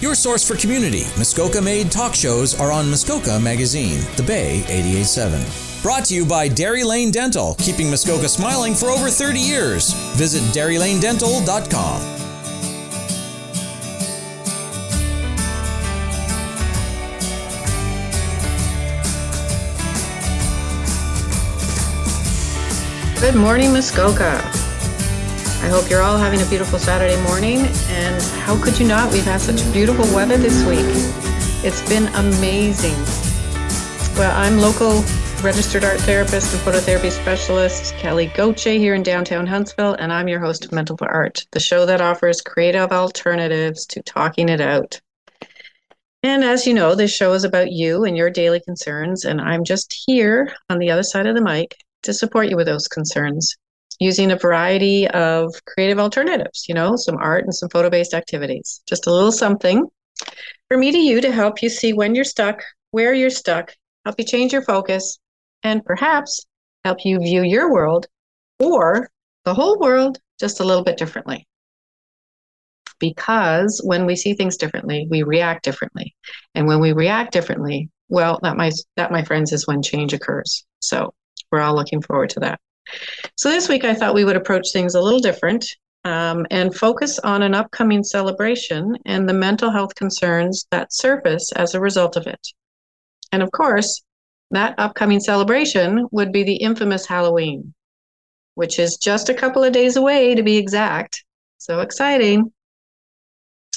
Your source for community, Muskoka made talk shows are on Muskoka Magazine, The Bay 887. Brought to you by Dairy Lane Dental, keeping Muskoka smiling for over 30 years. Visit DairyLaneDental.com. Good morning, Muskoka. I hope you're all having a beautiful Saturday morning. And how could you not? We've had such beautiful weather this week. It's been amazing. Well, I'm local registered art therapist and phototherapy specialist Kelly Goche here in downtown Huntsville, and I'm your host of Mental for Art, the show that offers creative alternatives to talking it out. And as you know, this show is about you and your daily concerns, and I'm just here on the other side of the mic to support you with those concerns using a variety of creative alternatives, you know, some art and some photo based activities. Just a little something for me to you to help you see when you're stuck, where you're stuck, help you change your focus, and perhaps help you view your world or the whole world just a little bit differently. Because when we see things differently, we react differently. And when we react differently, well, that my that my friends is when change occurs. So we're all looking forward to that. So this week I thought we would approach things a little different um, and focus on an upcoming celebration and the mental health concerns that surface as a result of it. And of course, that upcoming celebration would be the infamous Halloween, which is just a couple of days away to be exact. So exciting.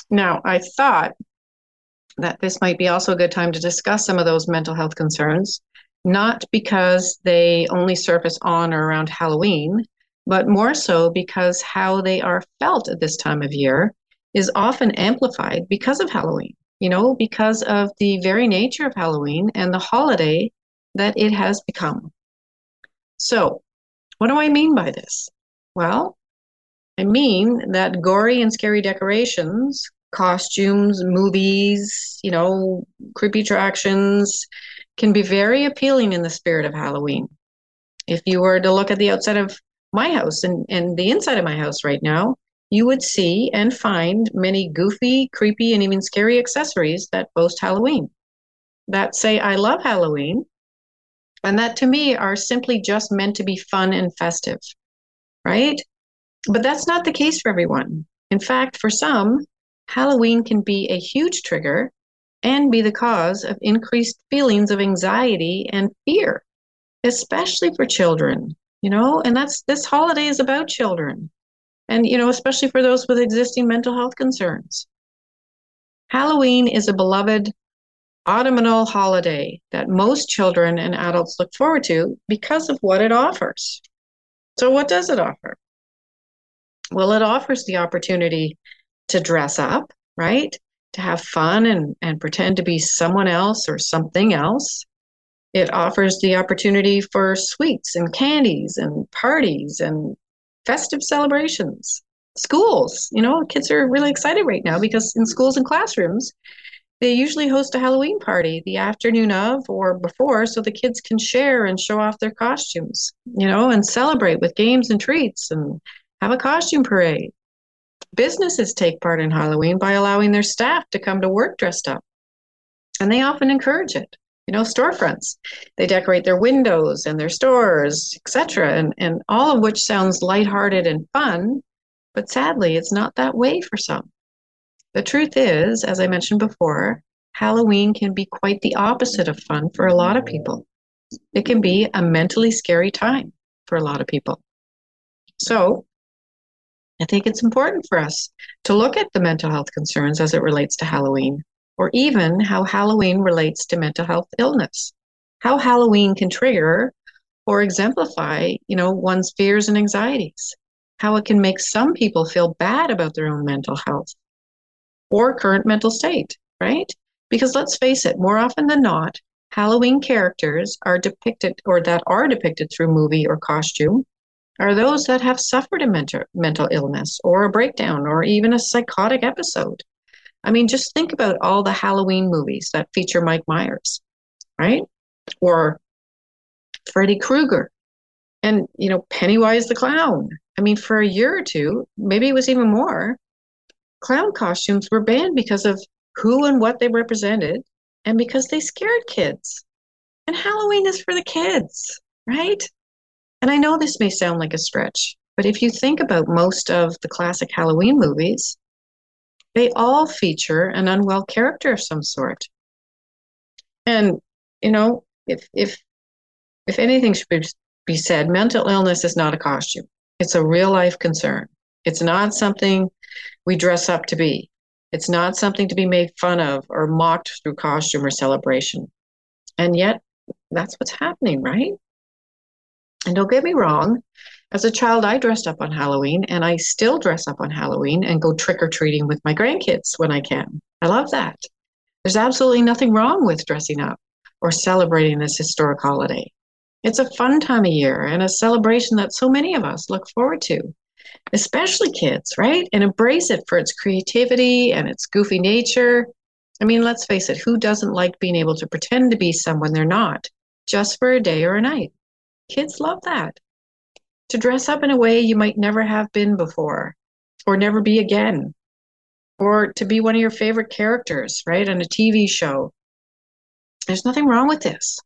Now, I thought that this might be also a good time to discuss some of those mental health concerns not because they only surface on or around Halloween, but more so because how they are felt at this time of year is often amplified because of Halloween, you know, because of the very nature of Halloween and the holiday that it has become. So, what do I mean by this? Well, I mean that gory and scary decorations, costumes, movies, you know, creepy attractions, can be very appealing in the spirit of Halloween. If you were to look at the outside of my house and, and the inside of my house right now, you would see and find many goofy, creepy, and even scary accessories that boast Halloween, that say, I love Halloween, and that to me are simply just meant to be fun and festive, right? But that's not the case for everyone. In fact, for some, Halloween can be a huge trigger and be the cause of increased feelings of anxiety and fear, especially for children, you know, and that's this holiday is about children. And, you know, especially for those with existing mental health concerns. Halloween is a beloved autumnal holiday that most children and adults look forward to because of what it offers. So, what does it offer? Well, it offers the opportunity to dress up, right? To have fun and, and pretend to be someone else or something else. It offers the opportunity for sweets and candies and parties and festive celebrations. Schools, you know, kids are really excited right now because in schools and classrooms, they usually host a Halloween party the afternoon of or before so the kids can share and show off their costumes, you know, and celebrate with games and treats and have a costume parade. Businesses take part in Halloween by allowing their staff to come to work dressed up. And they often encourage it. You know, storefronts. They decorate their windows and their stores, etc. And, and all of which sounds lighthearted and fun, but sadly, it's not that way for some. The truth is, as I mentioned before, Halloween can be quite the opposite of fun for a lot of people. It can be a mentally scary time for a lot of people. So, I think it's important for us to look at the mental health concerns as it relates to Halloween, or even how Halloween relates to mental health illness, how Halloween can trigger or exemplify, you know, one's fears and anxieties, how it can make some people feel bad about their own mental health or current mental state, right? Because let's face it, more often than not, Halloween characters are depicted or that are depicted through movie or costume are those that have suffered a mental, illness or a breakdown or even a psychotic episode. I mean, just think about all the Halloween movies that feature Mike Myers, right? Or Freddy Krueger and, you know, Pennywise the Clown. I mean, for a year or two, maybe it was even more, clown costumes were banned because of who and what they represented, and because they scared kids. And Halloween is for the kids, right? And I know this may sound like a stretch, but if you think about most of the classic Halloween movies, they all feature an unwell character of some sort. And, you know, if if if anything should be said, mental illness is not a costume. It's a real life concern. It's not something we dress up to be. It's not something to be made fun of or mocked through costume or celebration. And yet, that's what's happening, right? And don't get me wrong, as a child, I dressed up on Halloween and I still dress up on Halloween and go trick or treating with my grandkids when I can. I love that. There's absolutely nothing wrong with dressing up or celebrating this historic holiday. It's a fun time of year and a celebration that so many of us look forward to, especially kids, right? And embrace it for its creativity and its goofy nature. I mean, let's face it, who doesn't like being able to pretend to be someone they're not just for a day or a night? Kids love that. To dress up in a way you might never have been before or never be again, or to be one of your favorite characters, right, on a TV show. There's nothing wrong with this.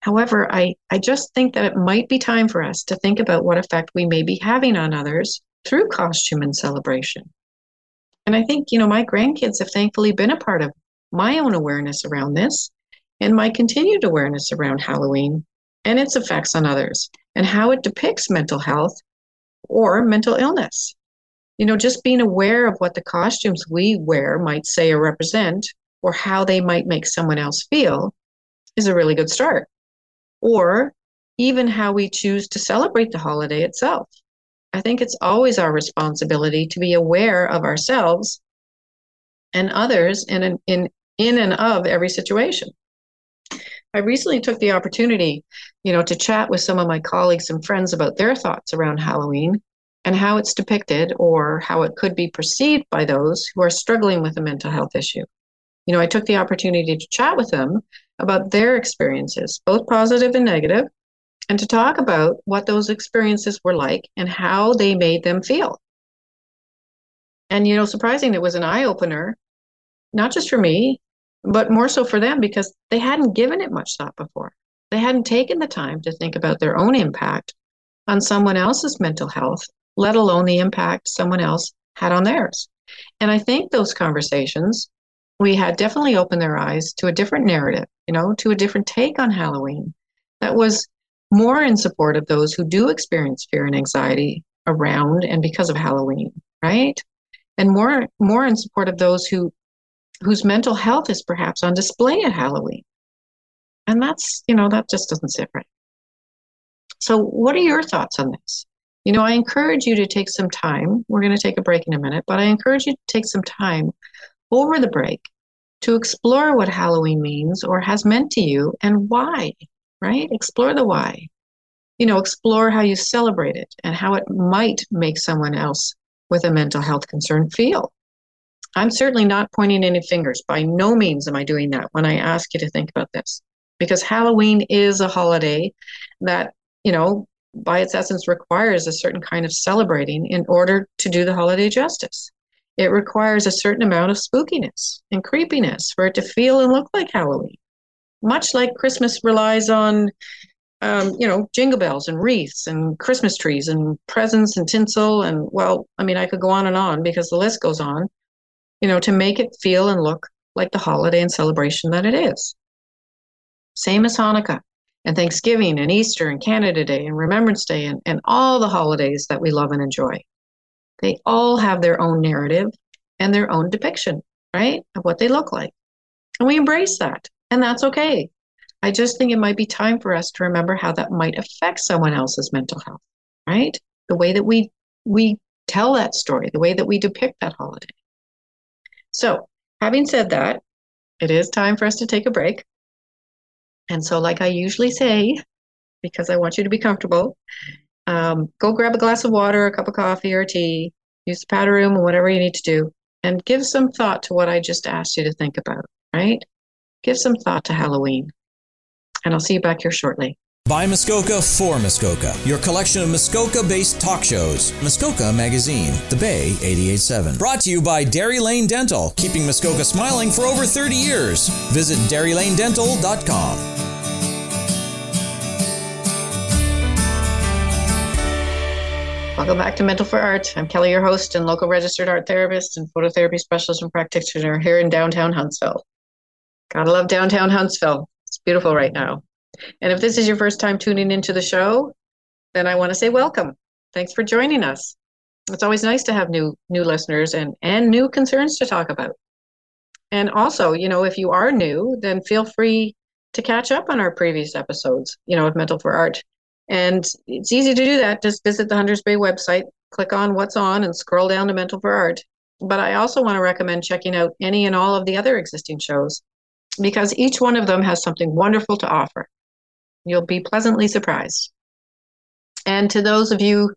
However, I, I just think that it might be time for us to think about what effect we may be having on others through costume and celebration. And I think, you know, my grandkids have thankfully been a part of my own awareness around this and my continued awareness around Halloween and its effects on others and how it depicts mental health or mental illness. You know, just being aware of what the costumes we wear might say or represent or how they might make someone else feel is a really good start or even how we choose to celebrate the holiday itself. I think it's always our responsibility to be aware of ourselves and others in, in, in and of every situation. I recently took the opportunity, you know, to chat with some of my colleagues and friends about their thoughts around Halloween and how it's depicted or how it could be perceived by those who are struggling with a mental health issue. You know, I took the opportunity to chat with them about their experiences, both positive and negative, and to talk about what those experiences were like and how they made them feel. And, you know, surprising, it was an eye opener, not just for me, but more so for them because they hadn't given it much thought before. They hadn't taken the time to think about their own impact on someone else's mental health, let alone the impact someone else had on theirs. And I think those conversations we had definitely opened their eyes to a different narrative, you know, to a different take on Halloween that was more in support of those who do experience fear and anxiety around and because of Halloween, right? And more more in support of those who whose mental health is perhaps on display at Halloween. And that's, you know, that just doesn't sit right. So, what are your thoughts on this? You know, I encourage you to take some time. We're going to take a break in a minute, but I encourage you to take some time over the break to explore what Halloween means or has meant to you and why, right? Explore the why. You know, explore how you celebrate it and how it might make someone else with a mental health concern feel. I'm certainly not pointing any fingers. By no means am I doing that when I ask you to think about this, because Halloween is a holiday that, you know, by its essence requires a certain kind of celebrating in order to do the holiday justice. It requires a certain amount of spookiness and creepiness for it to feel and look like Halloween. Much like Christmas relies on, um, you know, jingle bells and wreaths and Christmas trees and presents and tinsel. And well, I mean, I could go on and on because the list goes on, you know, to make it feel and look like the holiday and celebration that it is. Same as Hanukkah and Thanksgiving and Easter and Canada Day and Remembrance Day and, and all the holidays that we love and enjoy. They all have their own narrative and their own depiction, right, of what they look like. And we embrace that, and that's okay. I just think it might be time for us to remember how that might affect someone else's mental health, right? The way that we we tell that story, the way that we depict that holiday. So, having said that, it is time for us to take a break. And so, like I usually say, because I want you to be comfortable, um, go grab a glass of water, a cup of coffee, or tea, use the powder room, or whatever you need to do, and give some thought to what I just asked you to think about, right? Give some thought to Halloween. And I'll see you back here shortly. By Muskoka for Muskoka, your collection of Muskoka based talk shows. Muskoka Magazine, The Bay 887. Brought to you by Dairy Lane Dental, keeping Muskoka smiling for over 30 years. Visit DairyLaneDental.com. Welcome back to Mental for Art. I'm Kelly, your host and local registered art therapist and phototherapy specialist and practitioner here in downtown Huntsville. Gotta love downtown Huntsville. It's beautiful right now. And if this is your first time tuning into the show, then I want to say welcome. Thanks for joining us. It's always nice to have new new listeners and and new concerns to talk about. And also, you know, if you are new, then feel free to catch up on our previous episodes, you know, of Mental for Art. And it's easy to do that. Just visit the Hunters Bay website, click on what's on, and scroll down to Mental for Art. But I also want to recommend checking out any and all of the other existing shows because each one of them has something wonderful to offer. You'll be pleasantly surprised. And to those of you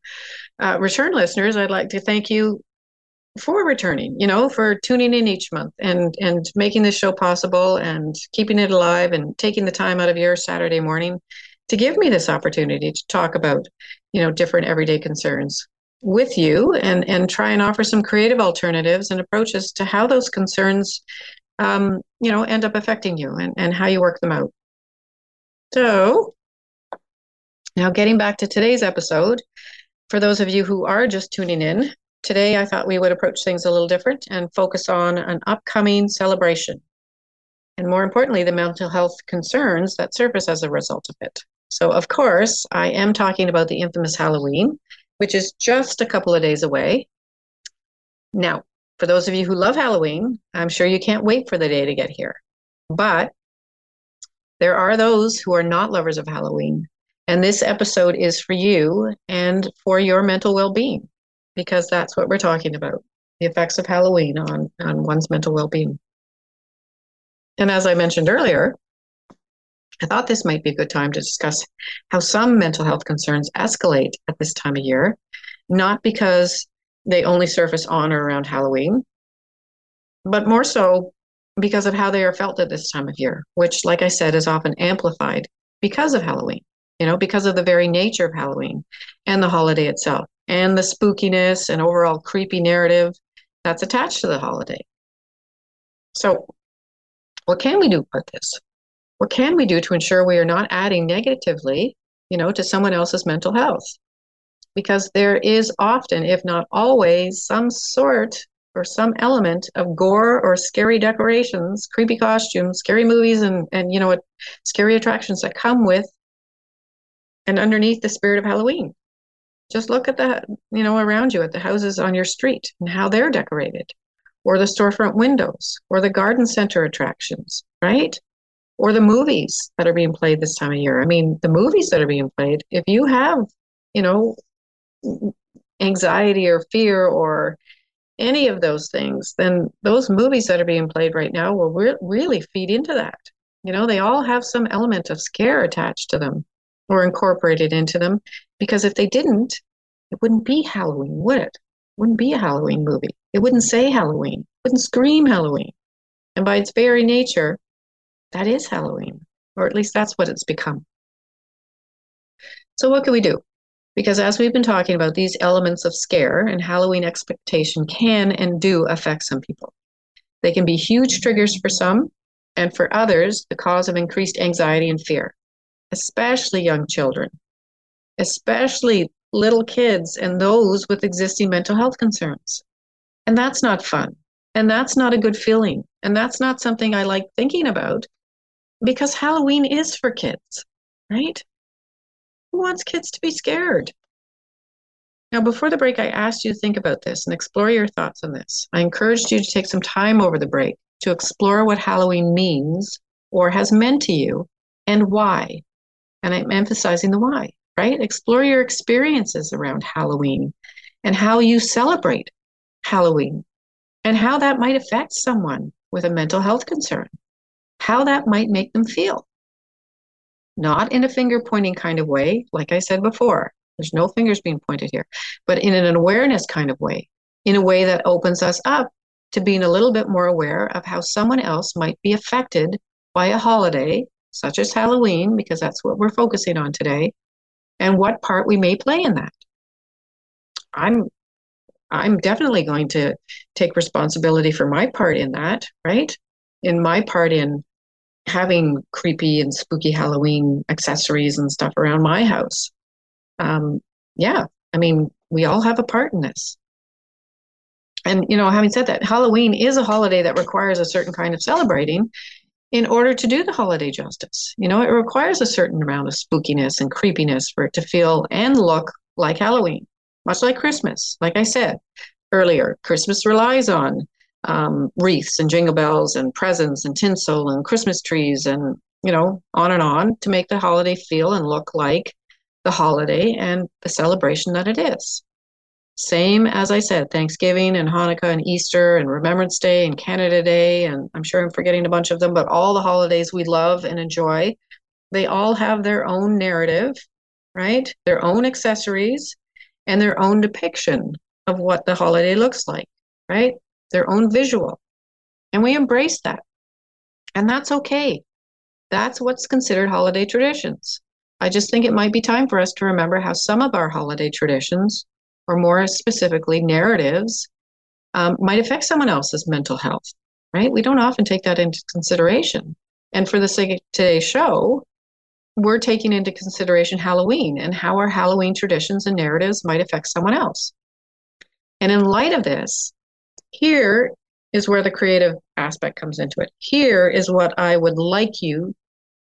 uh, return listeners, I'd like to thank you for returning, you know, for tuning in each month and and making this show possible and keeping it alive and taking the time out of your Saturday morning to give me this opportunity to talk about, you know, different everyday concerns with you and and try and offer some creative alternatives and approaches to how those concerns um, you know end up affecting you and, and how you work them out so, now getting back to today's episode, for those of you who are just tuning in, today I thought we would approach things a little different and focus on an upcoming celebration. And more importantly, the mental health concerns that surface as a result of it. So, of course, I am talking about the infamous Halloween, which is just a couple of days away. Now, for those of you who love Halloween, I'm sure you can't wait for the day to get here. But there are those who are not lovers of Halloween. And this episode is for you and for your mental well being, because that's what we're talking about the effects of Halloween on, on one's mental well being. And as I mentioned earlier, I thought this might be a good time to discuss how some mental health concerns escalate at this time of year, not because they only surface on or around Halloween, but more so because of how they are felt at this time of year, which, like I said, is often amplified because of Halloween, you know, because of the very nature of Halloween and the holiday itself and the spookiness and overall creepy narrative that's attached to the holiday. So, what can we do about this? What can we do to ensure we are not adding negatively, you know, to someone else's mental health? Because there is often, if not always, some sort or some element of gore or scary decorations, creepy costumes, scary movies, and and you know scary attractions that come with and underneath the spirit of Halloween. Just look at the you know around you at the houses on your street and how they're decorated, or the storefront windows, or the garden center attractions, right? Or the movies that are being played this time of year. I mean, the movies that are being played. If you have, you know, anxiety or fear or any of those things, then those movies that are being played right now will re- really feed into that. You know, they all have some element of scare attached to them or incorporated into them because if they didn't, it wouldn't be Halloween, would it? it wouldn't be a Halloween movie. It wouldn't say Halloween, it wouldn't scream Halloween. And by its very nature, that is Halloween, or at least that's what it's become. So, what can we do? Because as we've been talking about, these elements of scare and Halloween expectation can and do affect some people. They can be huge triggers for some, and for others, the cause of increased anxiety and fear, especially young children, especially little kids and those with existing mental health concerns. And that's not fun. And that's not a good feeling. And that's not something I like thinking about because Halloween is for kids, right? Who wants kids to be scared? Now, before the break, I asked you to think about this and explore your thoughts on this. I encouraged you to take some time over the break to explore what Halloween means or has meant to you and why. And I'm emphasizing the why, right? Explore your experiences around Halloween and how you celebrate Halloween and how that might affect someone with a mental health concern, how that might make them feel not in a finger pointing kind of way, like I said before. There's no fingers being pointed here, but in an awareness kind of way, in a way that opens us up to being a little bit more aware of how someone else might be affected by a holiday such as Halloween, because that's what we're focusing on today, and what part we may play in that. I'm I'm definitely going to take responsibility for my part in that, right? In my part in having creepy and spooky Halloween accessories and stuff around my house. Um, yeah, I mean, we all have a part in this. And, you know, having said that, Halloween is a holiday that requires a certain kind of celebrating in order to do the holiday justice. You know, it requires a certain amount of spookiness and creepiness for it to feel and look like Halloween, much like Christmas. Like I said earlier, Christmas relies on um, wreaths and jingle bells and presents and tinsel and Christmas trees and, you know, on and on to make the holiday feel and look like the holiday and the celebration that it is. Same as I said, Thanksgiving and Hanukkah and Easter and Remembrance Day and Canada Day, and I'm sure I'm forgetting a bunch of them, but all the holidays we love and enjoy, they all have their own narrative, right? Their own accessories and their own depiction of what the holiday looks like, right? Their own visual. And we embrace that. And that's okay. That's what's considered holiday traditions. I just think it might be time for us to remember how some of our holiday traditions, or more specifically, narratives, um, might affect someone else's mental health, right? We don't often take that into consideration. And for the sake of today's show, we're taking into consideration Halloween and how our Halloween traditions and narratives might affect someone else. And in light of this, here is where the creative aspect comes into it. Here is what I would like you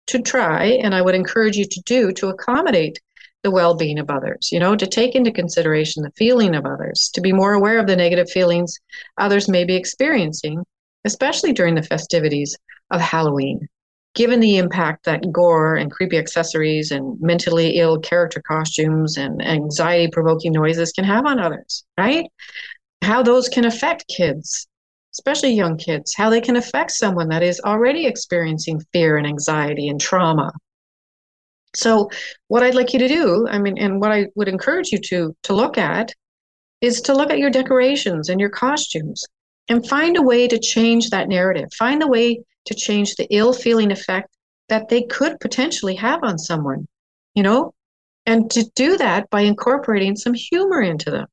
to try and I would encourage you to do to accommodate the well being of others, you know, to take into consideration the feeling of others, to be more aware of the negative feelings others may be experiencing, especially during the festivities of Halloween. Given the impact that gore and creepy accessories and mentally ill character costumes and anxiety provoking noises can have on others, right? How those can affect kids especially young kids, how they can affect someone that is already experiencing fear and anxiety and trauma. So, what I'd like you to do, I mean, and what I would encourage you to to look at is to look at your decorations and your costumes and find a way to change that narrative. Find a way to change the ill feeling effect that they could potentially have on someone, you know, and to do that by incorporating some humor into them.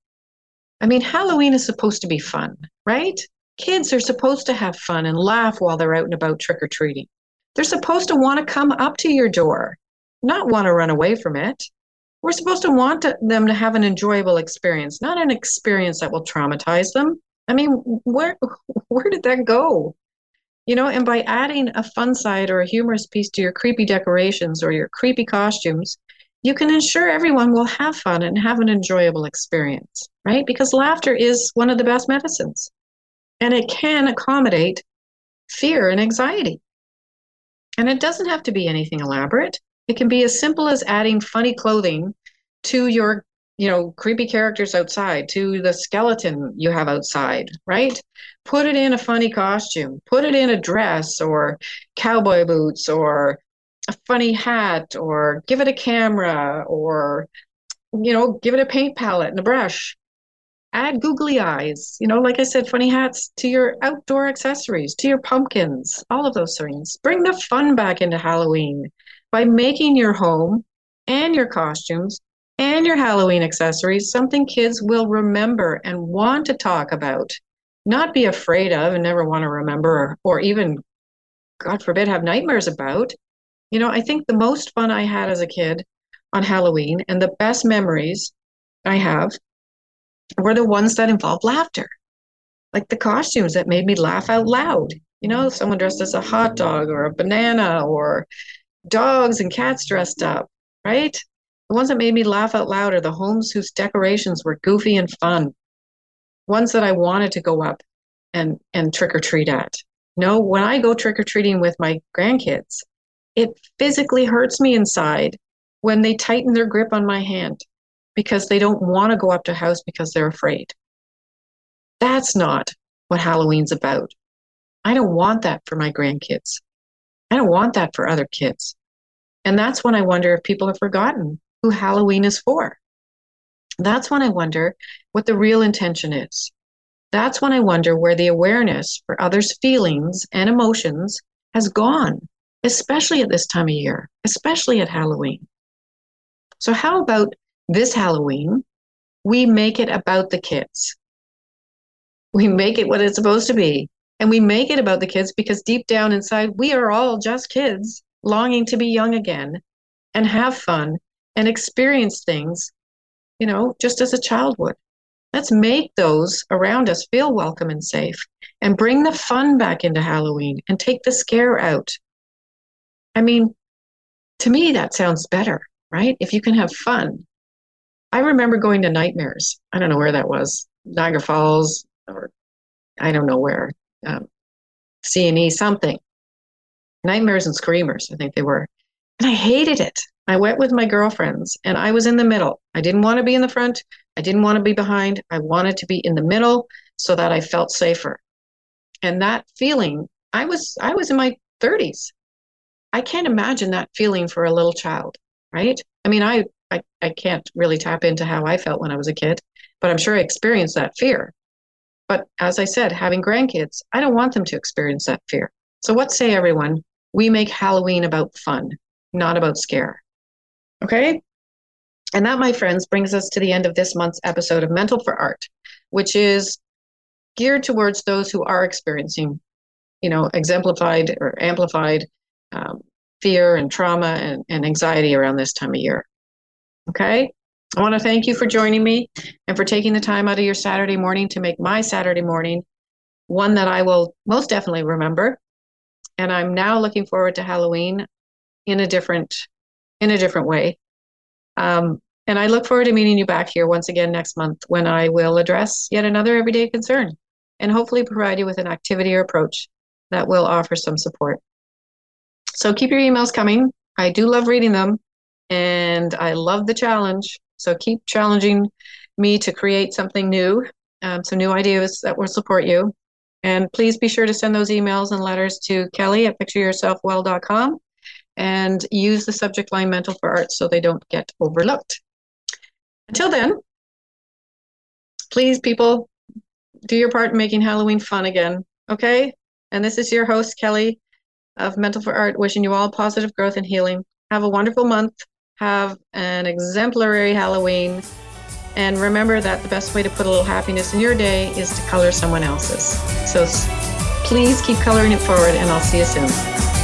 I mean, Halloween is supposed to be fun, right? Kids are supposed to have fun and laugh while they're out and about trick or treating. They're supposed to want to come up to your door, not want to run away from it. We're supposed to want to, them to have an enjoyable experience, not an experience that will traumatize them. I mean, where where did that go? You know, and by adding a fun side or a humorous piece to your creepy decorations or your creepy costumes, you can ensure everyone will have fun and have an enjoyable experience, right? Because laughter is one of the best medicines and it can accommodate fear and anxiety. And it doesn't have to be anything elaborate. It can be as simple as adding funny clothing to your, you know, creepy characters outside, to the skeleton you have outside, right? Put it in a funny costume, put it in a dress or cowboy boots or a funny hat or give it a camera or you know, give it a paint palette and a brush add googly eyes, you know, like I said, funny hats to your outdoor accessories, to your pumpkins, all of those things. Bring the fun back into Halloween by making your home and your costumes and your Halloween accessories something kids will remember and want to talk about, not be afraid of and never want to remember or, or even, God forbid, have nightmares about. You know, I think the most fun I had as a kid on Halloween and the best memories I have were the ones that involved laughter, like the costumes that made me laugh out loud. You know, someone dressed as a hot dog or a banana or dogs and cats dressed up, right? The ones that made me laugh out loud are the homes whose decorations were goofy and fun. Ones that I wanted to go up and and trick or treat at. You no, when I go trick or treating with my grandkids, it physically hurts me inside when they tighten their grip on my hand because they don't want to go up to house because they're afraid. That's not what Halloween's about. I don't want that for my grandkids. I don't want that for other kids. And that's when I wonder if people have forgotten who Halloween is for. That's when I wonder what the real intention is. That's when I wonder where the awareness for others' feelings and emotions has gone. Especially at this time of year, especially at Halloween. So, how about this Halloween? We make it about the kids. We make it what it's supposed to be. And we make it about the kids because deep down inside, we are all just kids longing to be young again and have fun and experience things, you know, just as a child would. Let's make those around us feel welcome and safe and bring the fun back into Halloween and take the scare out. I mean, to me, that sounds better, right? If you can have fun. I remember going to Nightmares. I don't know where that was, Niagara Falls, or I don't know where, um, CNE something. Nightmares and Screemers, I think they were. And I hated it. I went with my girlfriends and I was in the middle. I didn't want to be in the front. I didn't want to be behind. I wanted to be in the middle so that I felt safer. And that feeling, I was I was in my 30s. I can't imagine that feeling for a little child, right? I mean, I I, I can't really tap into how I felt when I was a kid, but I'm sure I experienced that fear. But as I said, having grandkids, I don't want them to experience that fear. So what say everyone? We make Halloween about fun, not about scare. Okay? And that, my friends, brings us to the end of this month's episode of Mental for Art, which is geared towards those who are experiencing, you know, exemplified or amplified um, fear and trauma and, and anxiety around this time of year. Okay? I want to thank you for joining me and for taking the time out of your Saturday morning to make my Saturday morning one that I will most definitely remember. And I'm now looking forward to Halloween in a different in a different way. Um, and I look forward to meeting you back here once again next month when I will address yet another everyday concern and hopefully provide you with an activity or approach that will offer some support. So keep your emails coming. I do love reading them and I love the challenge. So keep challenging me to create something new, um, some new ideas that will support you. And please be sure to send those emails and letters to Kelly at pictureyourselfwell.com and use the subject line mental for art so they don't get overlooked. Until then, please, people, do your part in making Halloween fun again, okay? And this is your host, Kelly of Mental for Art, wishing you all positive growth and healing. Have a wonderful month. Have an exemplary Halloween. And remember that the best way to put a little happiness in your day is to color someone else's. So please keep coloring it forward, and I'll see you soon.